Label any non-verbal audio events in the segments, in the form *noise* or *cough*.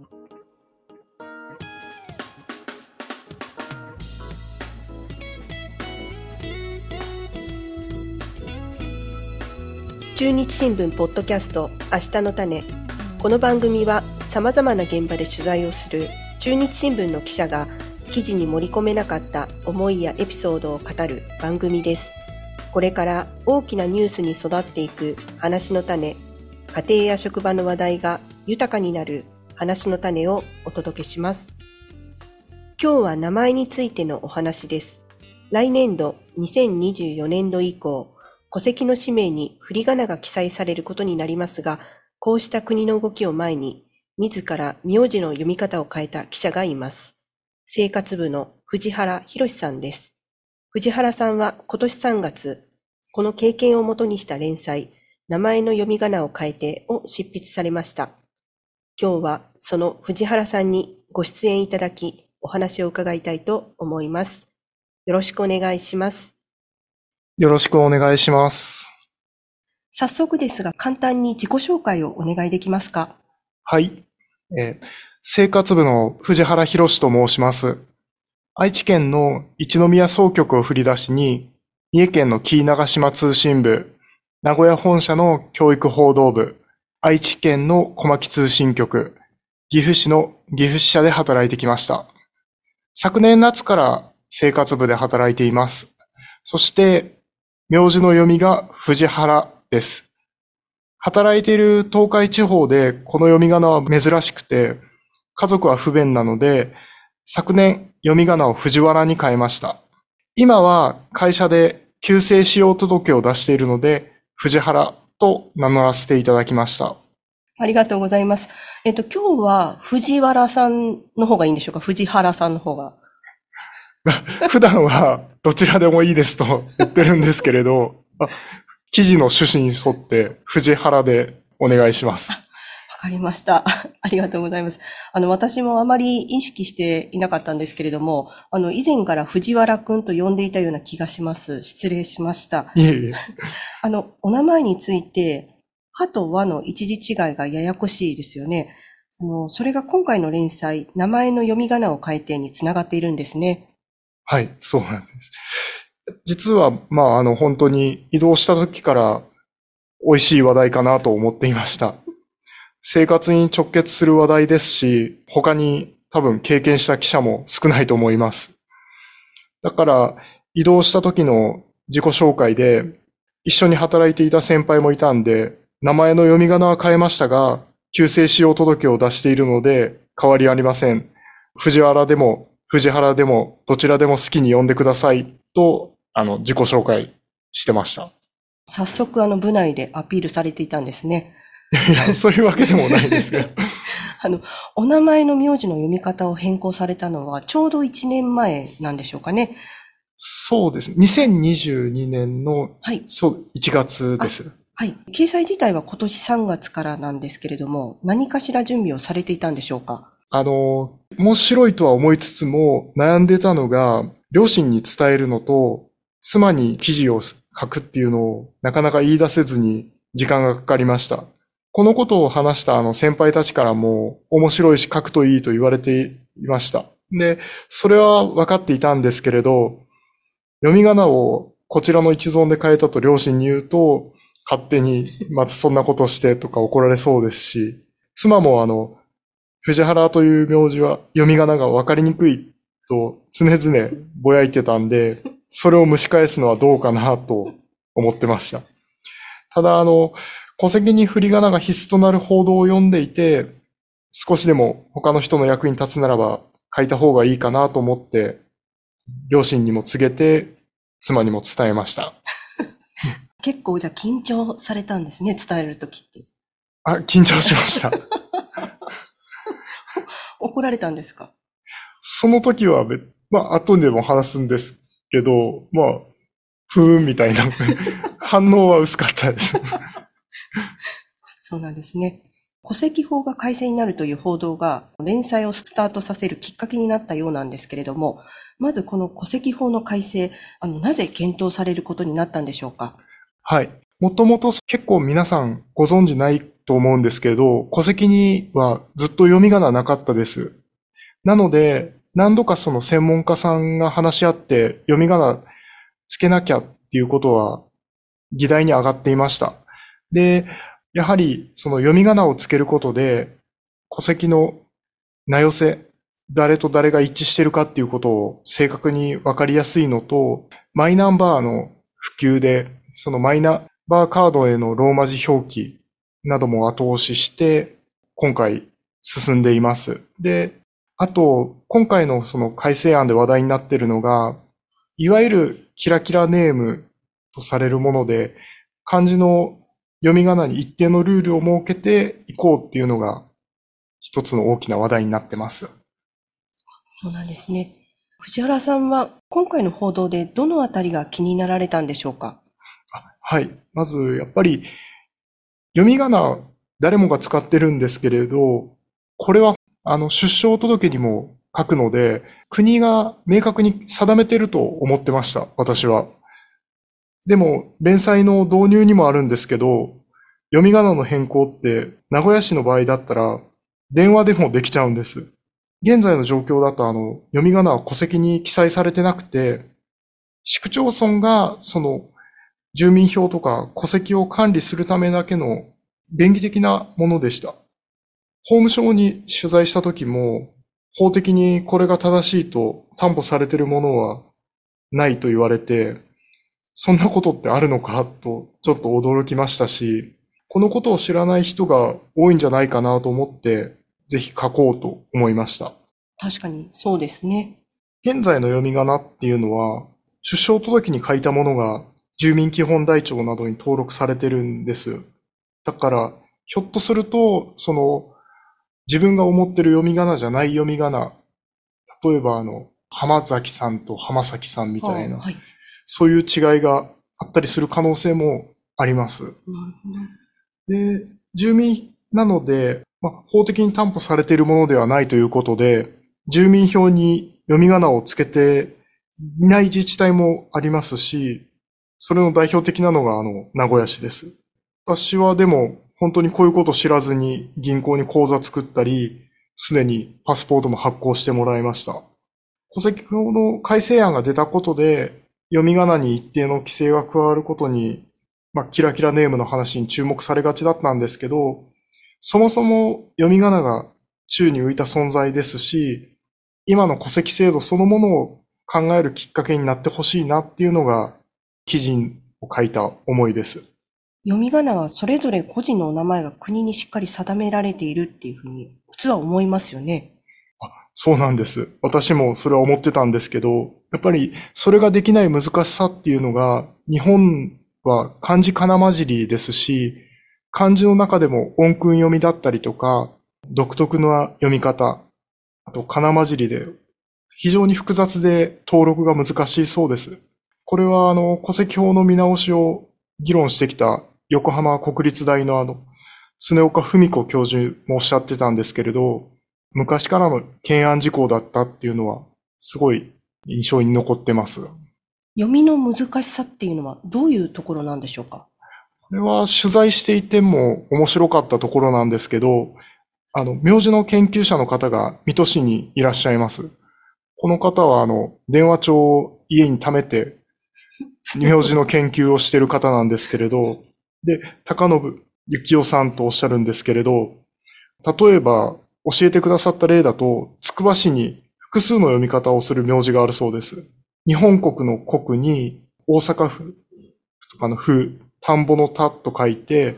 中日新聞ポッドキャスト明日の種。この番組はさまざまな現場で取材をする中日新聞の記者が記事に盛り込めなかった思いやエピソードを語る番組です。これから大きなニュースに育っていく話の種。家庭や職場の話題が豊かになる話の種をお届けします今日は名前についてのお話です来年度2024年度以降戸籍の氏名に振り仮名が記載されることになりますが、こうした国の動きを前に、自ら名字の読み方を変えた記者がいます。生活部の藤原博さんです。藤原さんは今年3月、この経験をもとにした連載、名前の読み仮名を変えてを執筆されました。今日はその藤原さんにご出演いただき、お話を伺いたいと思います。よろしくお願いします。よろしくお願いします。早速ですが、簡単に自己紹介をお願いできますか？はい。えー、生活部の藤原博と申します。愛知県の一宮総局を振り出しに、三重県の紀伊長島通信部、名古屋本社の教育報道部、愛知県の小牧通信局、岐阜市の岐阜支社で働いてきました。昨年夏から生活部で働いています。そして、名字の読みが藤原です。働いている東海地方でこの読み仮名は珍しくて、家族は不便なので、昨年読み仮名を藤原に変えました。今は会社で旧姓使用届を出しているので、藤原と名乗らせていただきました。ありがとうございます。えっと、今日は藤原さんの方がいいんでしょうか？藤原さんの方が。*laughs* 普段はどちらでもいいですと言ってるんですけれど、記事の趣旨に沿って藤原でお願いします。わかりました。*laughs* ありがとうございます。あの、私もあまり意識していなかったんですけれども、あの、以前から藤原くんと呼んでいたような気がします。失礼しました。いえいえ。*laughs* あの、お名前について、歯と和の一時違いがややこしいですよね。あの、それが今回の連載、名前の読み仮名を変えてにつながっているんですね。はい、そうなんです。実は、まあ、あの、本当に移動した時から美味しい話題かなと思っていました。生活に直結する話題ですし、他に多分経験した記者も少ないと思います。だから、移動した時の自己紹介で、一緒に働いていた先輩もいたんで、名前の読み仮名は変えましたが、旧姓使用届を出しているので、変わりありません。藤原でも藤原でもどちらでも好きに呼んでくださいと、あの、自己紹介してました。早速、あの、部内でアピールされていたんですね。そういうわけでもないですけど。*laughs* あの、お名前の名字の読み方を変更されたのは、ちょうど1年前なんでしょうかね。そうですね。2022年の、はい。そう、1月です。はい。掲載自体は今年3月からなんですけれども、何かしら準備をされていたんでしょうか？あの、面白いとは思いつつも悩んでたのが、両親に伝えるのと、妻に記事を書くっていうのをなかなか言い出せずに時間がかかりました。このことを話したあの先輩たちからも面白いし書くといいと言われていました。で、それは分かっていたんですけれど、読み仮名をこちらの一存で変えたと両親に言うと、勝手にまずそんなことしてとか怒られそうですし、妻もあの、藤原という名字は読み仮名が分かりにくいと常々ぼやいてたんで、それを蒸し返すのはどうかなと思ってました。ただ、あの、戸籍に振り仮名が必須となる報道を読んでいて、少しでも他の人の役に立つならば書いた方がいいかなと思って、両親にも告げて、妻にも伝えました。*laughs* 結構じゃあ緊張されたんですね、伝えるときって。あ、緊張しました。*laughs* 怒られたんですか？その時は、まあ、後でも話すんですけど、まあ、ふーんみたいな *laughs* 反応は薄かったですそうなんですね。戸籍法が改正になるという報道が連載をスタートさせるきっかけになったようなんですけれども、まずこの戸籍法の改正、あの、なぜ検討されることになったんでしょうか？はい。もともと結構皆さんご存知ないと思うんですけど、戸籍にはずっと読み仮名なかったです。なので、何度かその専門家さんが話し合って読み仮名つけなきゃっていうことは議題に上がっていました。で、やはりその読み仮名をつけることで戸籍の名寄せ、誰と誰が一致してるかっていうことを正確にわかりやすいのと、マイナンバーの普及で、そのマイナンバーカードへのローマ字表記なども後押しして、今回進んでいます。で、あと、今回のその改正案で話題になっているのが、いわゆるキラキラネームとされるもので、漢字の読み仮名に一定のルールを設けていこうっていうのが一つの大きな話題になってます。そうなんですね。藤原さんは今回の報道でどのあたりが気になられたんでしょうか？はい。まず、やっぱり、読み仮名、誰もが使ってるんですけれど、これは、あの、出生届にも書くので、国が明確に定めてると思ってました、私は。でも、連載の導入にもあるんですけど、読み仮名の変更って、名古屋市の場合だったら、電話でもできちゃうんです。現在の状況だと、あの、読み仮名は戸籍に記載されてなくて、市区町村が、その、住民票とか戸籍を管理するためだけの便宜的なものでした。法務省に取材した時も、法的にこれが正しいと担保されているものはないと言われて、そんなことってあるのかとちょっと驚きましたし、このことを知らない人が多いんじゃないかなと思って、ぜひ書こうと思いました。確かにそうですね。現在の読み仮名っていうのは、出生届に書いたものが住民基本台帳などに登録されてるんです。だから、ひょっとすると、その、自分が思ってる読み仮名じゃない読み仮名、例えばあの、浜崎さんと浜崎さんみたいな、はい、そういう違いがあったりする可能性もあります。で、住民なので、まあ、法的に担保されているものではないということで、住民票に読み仮名をつけていない自治体もありますし、それの代表的なのがあの、名古屋市です。私はでも、本当にこういうことを知らずに銀行に口座作ったり、すでにパスポートも発行してもらいました。戸籍法の改正案が出たことで、読み仮名に一定の規制が加わることに、まあ、キラキラネームの話に注目されがちだったんですけど、そもそも読み仮名が宙に浮いた存在ですし、今の戸籍制度そのものを考えるきっかけになってほしいなっていうのが記事を書いた思いです。読み仮名はそれぞれ個人のお名前が国にしっかり定められているっていうふうに普通は思いますよね。あそうなんです。私もそれは思ってたんですけど、やっぱりそれができない難しさっていうのが、日本は漢字かな混じりですし、漢字の中でも音訓読みだったりとか、独特な読み方、あとかな混じりで、非常に複雑で登録が難しいそうです。これはあの、戸籍法の見直しを議論してきた横浜国立大のあの、常岡文子教授もおっしゃってたんですけれど、昔からの懸案事項だったっていうのは、すごい印象に残ってます。読みの難しさっていうのはどういうところなんでしょうか？これは取材していても面白かったところなんですけど、あの、名字の研究者の方が水戸市にいらっしゃいます。この方はあの、電話帳を家に貯めて *laughs* 名字の研究をしている方なんですけれど、で、高信幸雄さんとおっしゃるんですけれど、例えば教えてくださった例だと、つくば市に複数の読み方をする名字があるそうです。日本国の国に大阪府とかの府、田んぼの田と書いて、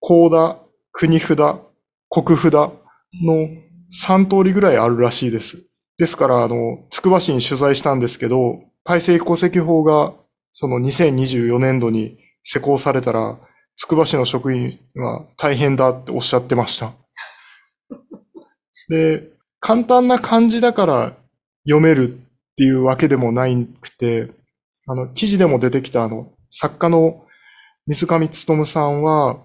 高田、国札、国札の3通りぐらいあるらしいです。ですから、あの、つくば市に取材したんですけど、改正戸籍法がその2024年度に施行されたら、つくば市の職員は大変だっておっしゃってました。で、簡単な漢字だから読めるっていうわけでもないくて、あの、記事でも出てきたあの、作家の水上努さんは、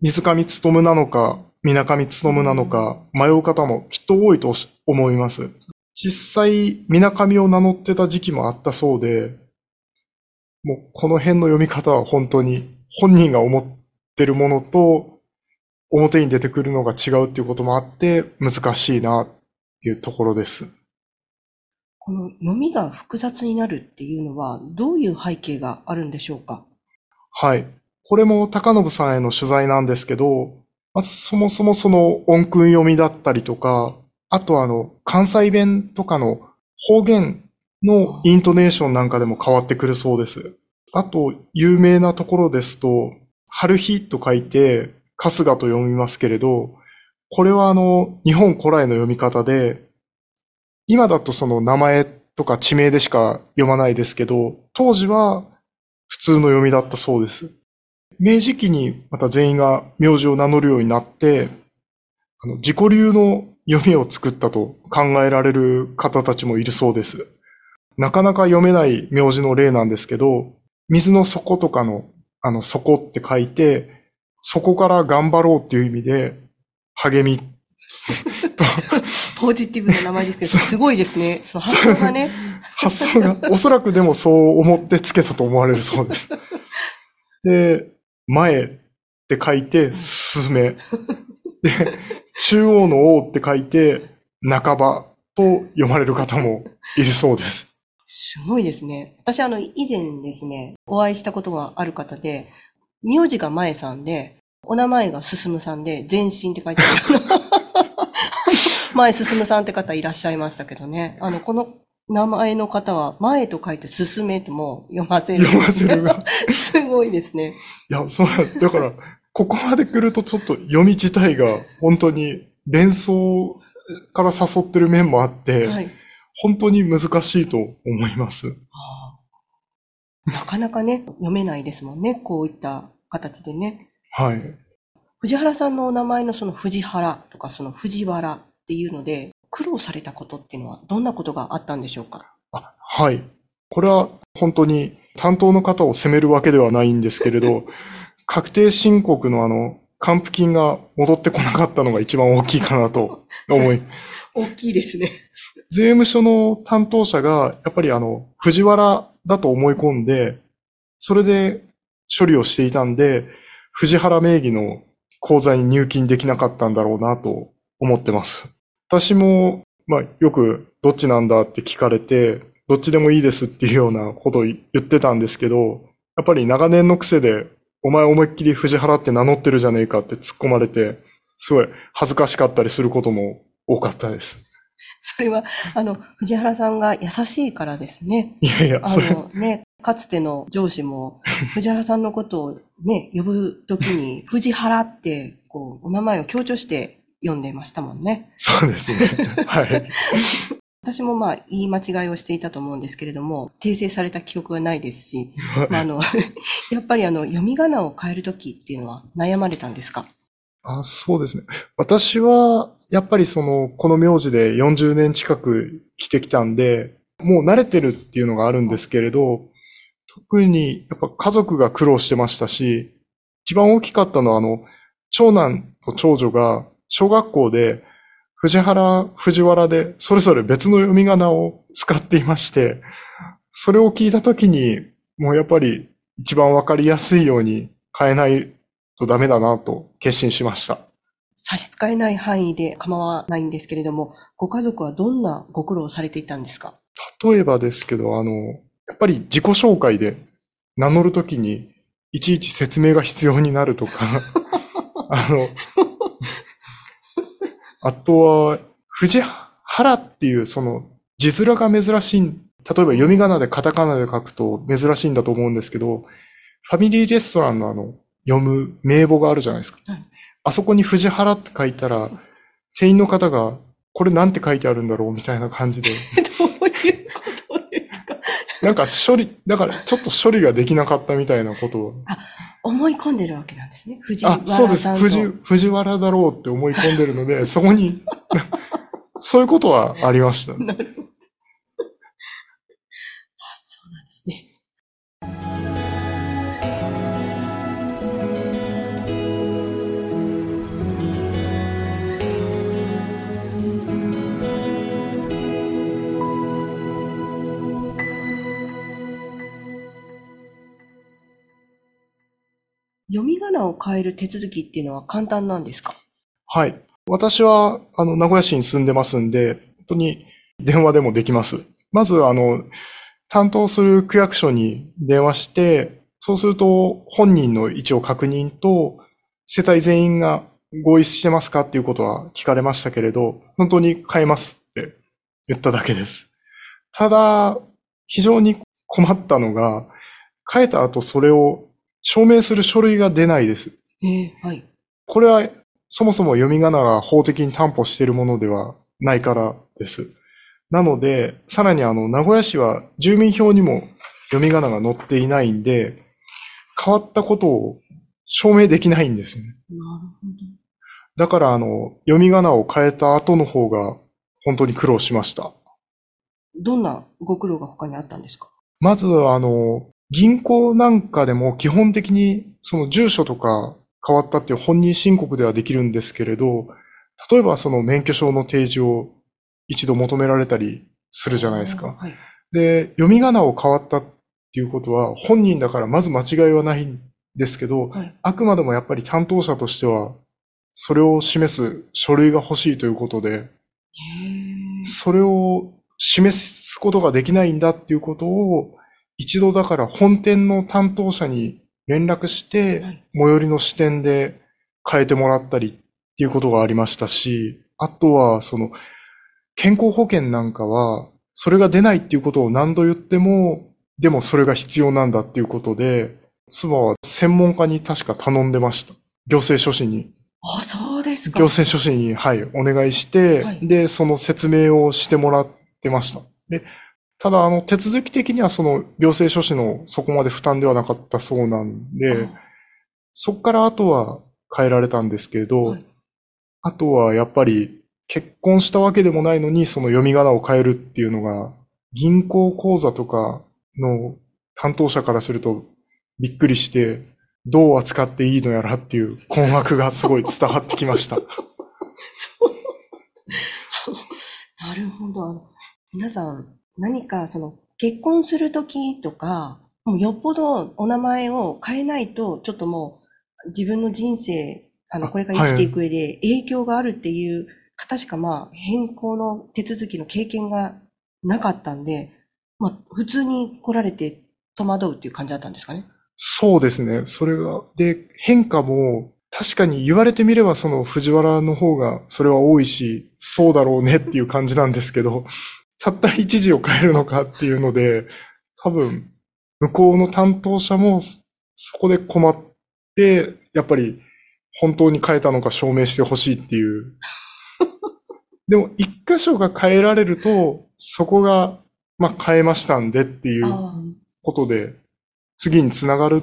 水上努なのか、水上努なのか、迷う方もきっと多いと思います。実際、水上を名乗ってた時期もあったそうで、もうこの辺の読み方は本当に本人が思ってるものと表に出てくるのが違うっていうこともあって難しいなっていうところです。この読みが複雑になるっていうのはどういう背景があるんでしょうか？はい。これも高信さんへの取材なんですけど、まずそもそもその音訓読みだったりとか、あとあの、関西弁とかの方言のイントネーションなんかでも変わってくるそうです。あと、有名なところですと、春日と書いて、春日と読みますけれど、これはあの、日本古来の読み方で、今だとその名前とか地名でしか読まないですけど、当時は普通の読みだったそうです。明治期にまた全員が名字を名乗るようになって、あの自己流の読みを作ったと考えられる方たちもいるそうです。なかなか読めない名字の例なんですけど、水の底とかの、あの、底って書いて、そこから頑張ろうっていう意味で、励み。と *laughs* ポジティブな名前ですけど、すごいですね。発想がね。*laughs* 発想が、おそらくでもそう思ってつけたと思われるそうです。で、前って書いて、すすめ。で、中央の王って書いて、半ばと読まれる方もいるそうです。すごいですね。私、あの、以前ですね、お会いしたことがある方で、名字が前さんで、お名前が進さんで、前進って書いてある。前進さんって方いらっしゃいましたけどね。あの、この名前の方は、前と書いて進めとも読ませる。読ませるが。すごいですね。いや、そうなんだから、ここまで来るとちょっと読み自体が本当に連想から誘ってる面もあって、はい。本当に難しいと思います。ああなかなかね、読めないですもんね。こういった形でね。はい。藤原さんのお名前のその藤原とかその藤原っていうので、苦労されたことっていうのはどんなことがあったんでしょうか？あはい。これは本当に担当の方を責めるわけではないんですけれど、*laughs* 確定申告のあの、還付金が戻ってこなかったのが一番大きいかなと *laughs* 思い、大きいですね。税務署の担当者がやっぱりあの、藤原だと思い込んで、それで処理をしていたんで、藤原名義の口座に入金できなかったんだろうなと思ってます。私も、まあ、よくどっちなんだって聞かれて、どっちでもいいですっていうようなことを言ってたんですけど、やっぱり長年の癖で、お前思いっきり藤原って名乗ってるじゃねえかって突っ込まれて、すごい恥ずかしかったりすることも多かったです。*laughs* それは、あの、藤原さんが優しいからですね。いやいや、あのね、かつての上司も、*laughs* 藤原さんのことをね、呼ぶときに、藤原って、こう、お名前を強調して読んでましたもんね。そうですね。はい。*laughs* 私もまあ、言い間違いをしていたと思うんですけれども、訂正された記憶はないですし、まあ、あの、やっぱりあの、読み仮名を変えるときっていうのは悩まれたんですか？あ、そうですね。私は、やっぱりその、この名字で40年近く来てきたんで、もう慣れてるっていうのがあるんですけれど、特にやっぱ家族が苦労してましたし、一番大きかったのはあの、長男と長女が小学校で藤原、藤原でそれぞれ別の読み仮名を使っていまして、それを聞いたときに、もうやっぱり一番わかりやすいように変えないとダメだなと決心しました。差し支えない範囲で構わないんですけれども、ご家族はどんなご苦労をされていたんですか？例えばですけど、あの、やっぱり自己紹介で名乗るときにいちいち説明が必要になるとか、*laughs* あの、あとは、藤原っていうその字面が珍しい、例えば読み仮名でカタカナで書くと珍しいんだと思うんですけど、ファミリーレストランのあの、読む名簿があるじゃないですか。はいあそこに藤原って書いたら、店員の方が、これなんて書いてあるんだろうみたいな感じで、*laughs* どういうことですか？なんか処理、だからちょっと処理ができなかったみたいなことを。思い込んでるわけなんですね。藤あ、そうです。藤、藤原だろうって思い込んでるので、そこに、*laughs* そういうことはありました。なる読み仮名を変える手続きっていうのは簡単なんですか？はい。私は、あの、名古屋市に住んでますんで、本当に電話でもできます。まず、あの、担当する区役所に電話して、そうすると本人の位置を確認と、世帯全員が合意してますかっていうことは聞かれましたけれど、本当に変えますって言っただけです。ただ、非常に困ったのが、変えた後それを証明する書類が出ないです。ええはい。これはそもそも読み仮名が法的に担保しているものではないからです。なので、さらにあの、名古屋市は住民票にも読み仮名が載っていないんで、変わったことを証明できないんですね。なるほど。だからあの、読み仮名を変えた後の方が本当に苦労しました。どんなご苦労が他にあったんですか？まずあの、銀行なんかでも基本的にその住所とか変わったっていう本人申告ではできるんですけれど、例えばその免許証の提示を一度求められたりするじゃないですか。はい。で、読み仮名を変わったっていうことは本人だからまず間違いはないんですけど、はい。あくまでもやっぱり担当者としてはそれを示す書類が欲しいということで。それを示すことができないんだっていうことを、一度だから本店の担当者に連絡してはい、最寄りの支店で変えてもらったりっていうことがありましたし、あとはその、健康保険なんかは、それが出ないっていうことを何度言っても、でもそれが必要なんだっていうことで、妻は専門家に確か頼んでました。行政書士に。あ、そうですか。行政書士に、はい、お願いして、はいで、その説明をしてもらってました。で、ただ、あの、手続き的にはその行政書士のそこまで負担ではなかったそうなんで、そこから後は変えられたんですけれど、はいあとはやっぱり結婚したわけでもないのに、その読み仮名を変えるっていうのが、銀行口座とかの担当者からするとびっくりして、どう扱っていいのやらっていう困惑がすごい伝わってきました。*laughs* *laughs* なるほど。皆さん、何かその結婚するときとか、もうよっぽどお名前を変えないと、ちょっともう自分の人生、あの、あこれから生きていく上で影響があるっていう方しかまあ変更の手続きの経験がなかったんで、まあ普通に来られて戸惑うっていう感じだったんですかね？そうですね。それが、で、変化も、確かに言われてみればその藤原の方がそれは多いし、そうだろうねっていう感じなんですけど、たった一字を変えるのかっていうので、多分、向こうの担当者もそこで困って、やっぱり本当に変えたのか証明してほしいっていう。*laughs* でも、一箇所が変えられると、そこが、まあ、変えましたんでっていうあことで、次につながるっ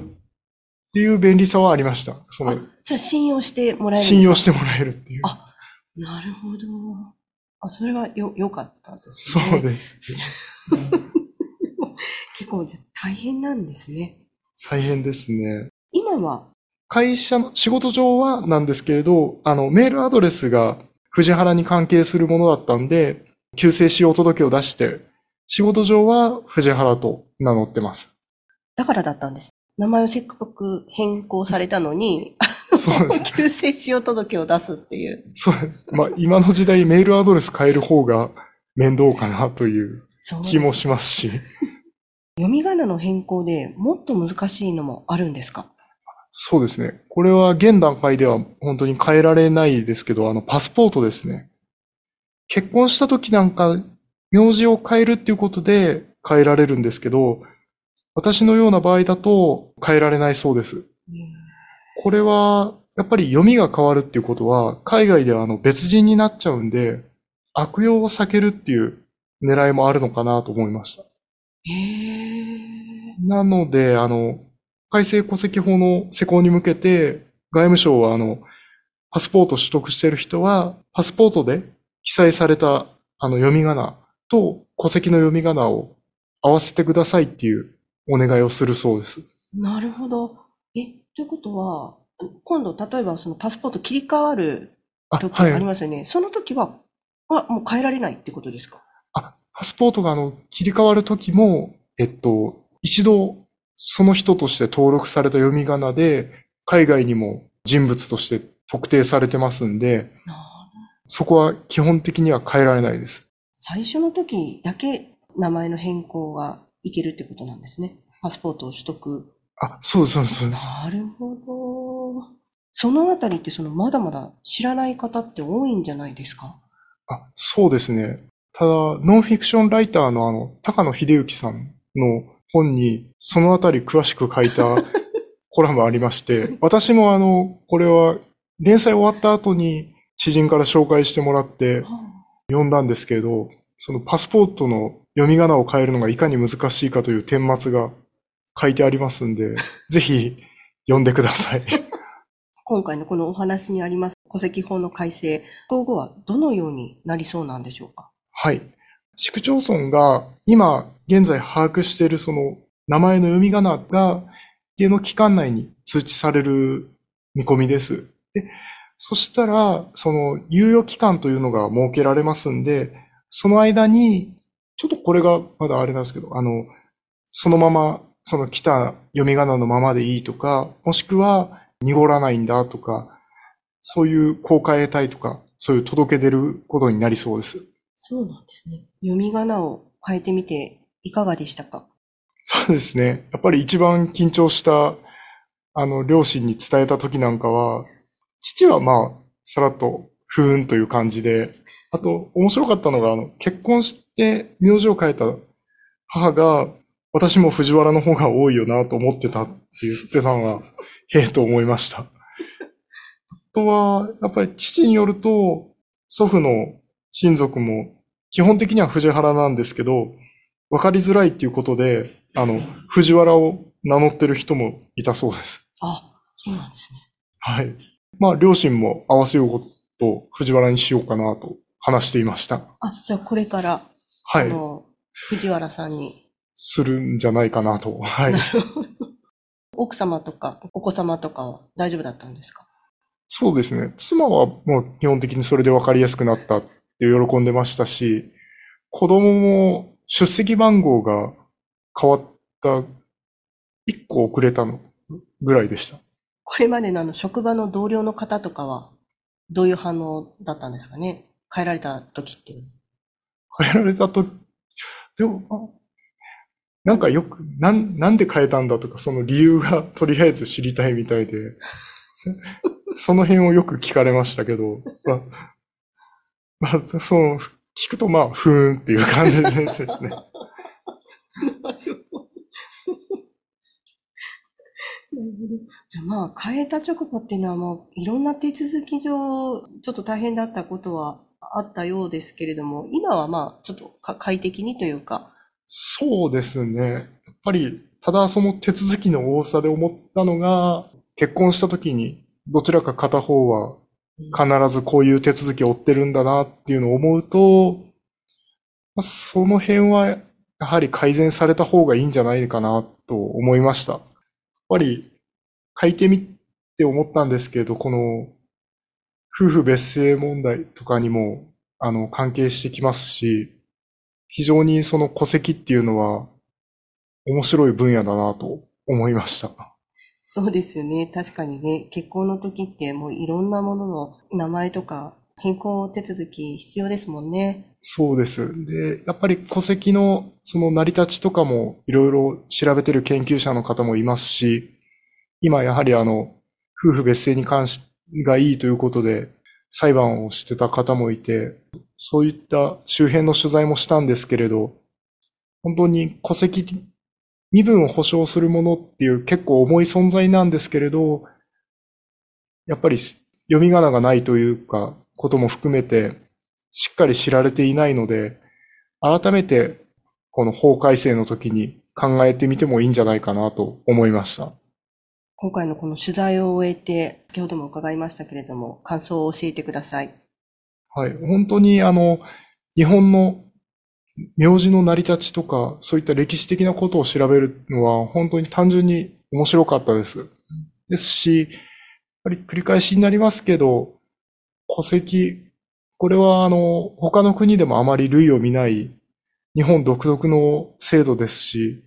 ていう便利さはありました。その、じゃあ信用してもらえる信用してもらえるっていう。あなるほど。あ、それはよ、良かったですそね。うです。*laughs* 結構じゃ大変なんですね。大変ですね。今は、会社の、仕事上はなんですけれど、あの、メールアドレスが藤原に関係するものだったんで、旧姓使用届を出して、仕事上は藤原と名乗ってます。だからだったんです。名前をせっかく変更されたのに、そうです。旧姓使用届を出すっていう。そうです。まあ、今の時代メールアドレス変える方が面倒かなという気もしますし。読み仮名の変更でもっと難しいのもあるんですか？そうですね。これは現段階では本当に変えられないですけど、あの、パスポートですね。結婚した時なんか、名字を変えるっていうことで変えられるんですけど、私のような場合だと変えられないそうです。これは、やっぱり読みが変わるっていうことは、海外ではあの別人になっちゃうんで、悪用を避けるっていう狙いもあるのかなと思いました。へえ。なので、あの、改正戸籍法の施行に向けて、外務省は、あの、パスポート取得している人は、パスポートで記載された、あの、読み仮名と戸籍の読み仮名を合わせてくださいっていうお願いをするそうです。なるほど。え、ということは、今度、例えばそのパスポート切り替わるあ、時はい。ありますよね。その時は、はもう変えられないってことですか？あ、パスポートがあの、切り替わるときも、えっと、一度、その人として登録された読み仮名で海外にも人物として特定されてますんで、そこは基本的には変えられないです。最初の時だけ名前の変更がいけるってことなんですね。パスポートを取得。あ、そうです、そうです、そうです。なるほど。そのあたりってそのまだまだ知らない方って多いんじゃないですか？あ、そうですね。ただ、ノンフィクションライターのあの、高野秀幸さんの本にそのあたり詳しく書いた *laughs* コラムありまして、私もあの、これは連載終わった後に知人から紹介してもらって読んだんですけれど、そのパスポートの読み仮名を変えるのがいかに難しいかという顛末が書いてありますんで、*laughs* ぜひ読んでください。今回のこのお話にあります戸籍法の改正、今後はどのようになりそうなんでしょうか？はい。市区町村が今現在把握しているその名前の読み仮名が一定の期間内に通知される見込みです。で、そしたら、その猶予期間というのが設けられますんで、その間に、ちょっとこれがまだあれなんですけど、あの、そのまま、その来た読み仮名のままでいいとか、もしくは濁らないんだとか、そういう公開得たいとか、そういう届け出ることになりそうです。そうなんですね。読み仮名を変えてみていかがでしたか？そうですね。やっぱり一番緊張した、あの、両親に伝えた時なんかは、父はまあ、さらっと、ふーんという感じで、あと、面白かったのが、あの、結婚して名字を変えた母が、私も藤原の方が多いよなと思ってたって言ってたのが、へえと思いました。あとは、やっぱり父によると、祖父の親族も、基本的には藤原なんですけど、わかりづらいっていうことで、あの、藤原を名乗ってる人もいたそうです。あ、そうなんですね。はい。まあ、両親も合わせようと藤原にしようかなと話していました。あ、じゃあこれから、はい。あの、藤原さんに、するんじゃないかなと。*laughs* はい。奥様とかお子様とかは大丈夫だったんですか？そうですね。妻はもう基本的にそれで分かりやすくなったって喜んでましたし、子供も出席番号が変わった、一個遅れたのぐらいでした。これまでのあの職場の同僚の方とかは、どういう反応だったんですかね？変えられた時っていう。変えられたと、でも、あなんかよく、なん、なんで変えたんだとか、その理由が *laughs* とりあえず知りたいみたいで、その辺をよく聞かれましたけど、まあ、まあ、その、聞くとまあ、ふーんっていう感じですよね。*laughs* じゃあまあ、変えた直後っていうのはもう、いろんな手続き上、ちょっと大変だったことはあったようですけれども、今はまあ、ちょっと快適にというか、そうですね。やっぱり、ただその手続きの多さで思ったのが、結婚した時に、どちらか片方は必ずこういう手続きを追ってるんだなっていうのを思うと、まあその辺はやはり改善された方がいいんじゃないかなと思いました。やっぱり書いてみて思ったんですけど、この夫婦別姓問題とかにもあの関係してきますし、非常にその戸籍っていうのは面白い分野だなと思いました。そうですよね。確かにね、結婚の時ってもういろんなものの名前とか変更手続き必要ですもんね。そうです。で、やっぱり戸籍のその成り立ちとかもいろいろ調べてる研究者の方もいますし、今やはりあの、夫婦別姓に関し、がいいということで裁判をしてた方もいて、そういった周辺の取材もしたんですけれど、本当に戸籍、身分を保証するものっていう結構重い存在なんですけれど、やっぱり読み仮名がないというか、ことも含めて、しっかり知られていないので、改めてこの法改正の時に考えてみてもいいんじゃないかなと思いました。今回のこの取材を終えて、先ほども伺いましたけれども、感想を教えてください。はい。本当にあの、日本の名字の成り立ちとか、そういった歴史的なことを調べるのは、本当に単純に面白かったです。ですし、やっぱり繰り返しになりますけど、戸籍、これはあの、他の国でもあまり類を見ない日本独特の制度ですし、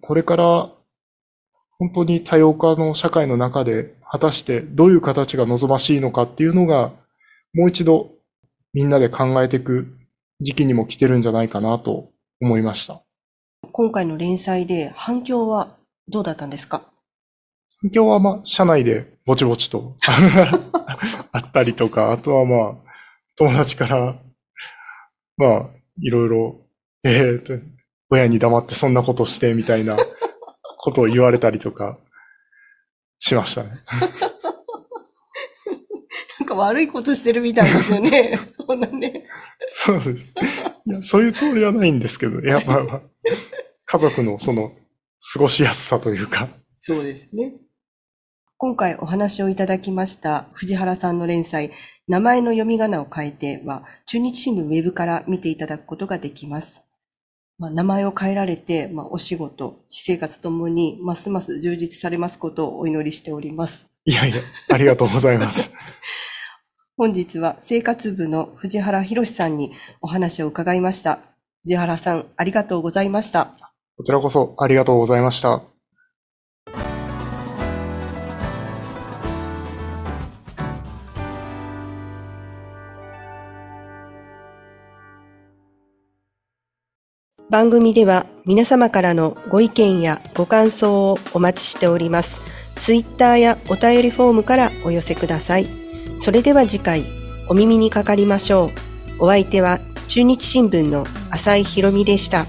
これから本当に多様化の社会の中で果たしてどういう形が望ましいのかっていうのが、もう一度みんなで考えていく時期にも来てるんじゃないかなと思いました。今回の連載で反響はどうだったんですか？反響はまあ、社内でぼちぼちと *laughs* あったりとか、あとはまあ、友達から、まあ、いろいろ、ええと、親に黙ってそんなことしてみたいなことを言われたりとかしましたね。*laughs* なんか悪いことしてるみたいですよね。*laughs* そんなね。そうです。いや、そういうつもりはないんですけど、いや、まあまあ、家族のその、過ごしやすさというか、そうですね。今回お話をいただきました藤原さんの連載、名前の読み仮名を変えては、中日新聞ウェブから見ていただくことができます。まあ、名前を変えられて、まあ、お仕事、私生活ともにますます充実されますことをお祈りしております。いやいや、ありがとうございます。*laughs* 本日は生活部の藤原博さんにお話を伺いました。藤原さん、ありがとうございました。こちらこそありがとうございました。番組では皆様からのご意見やご感想をお待ちしております。ツイッターやお便りフォームからお寄せください。それでは次回お耳にかかりましょう。お相手は中日新聞の浅井博美でした。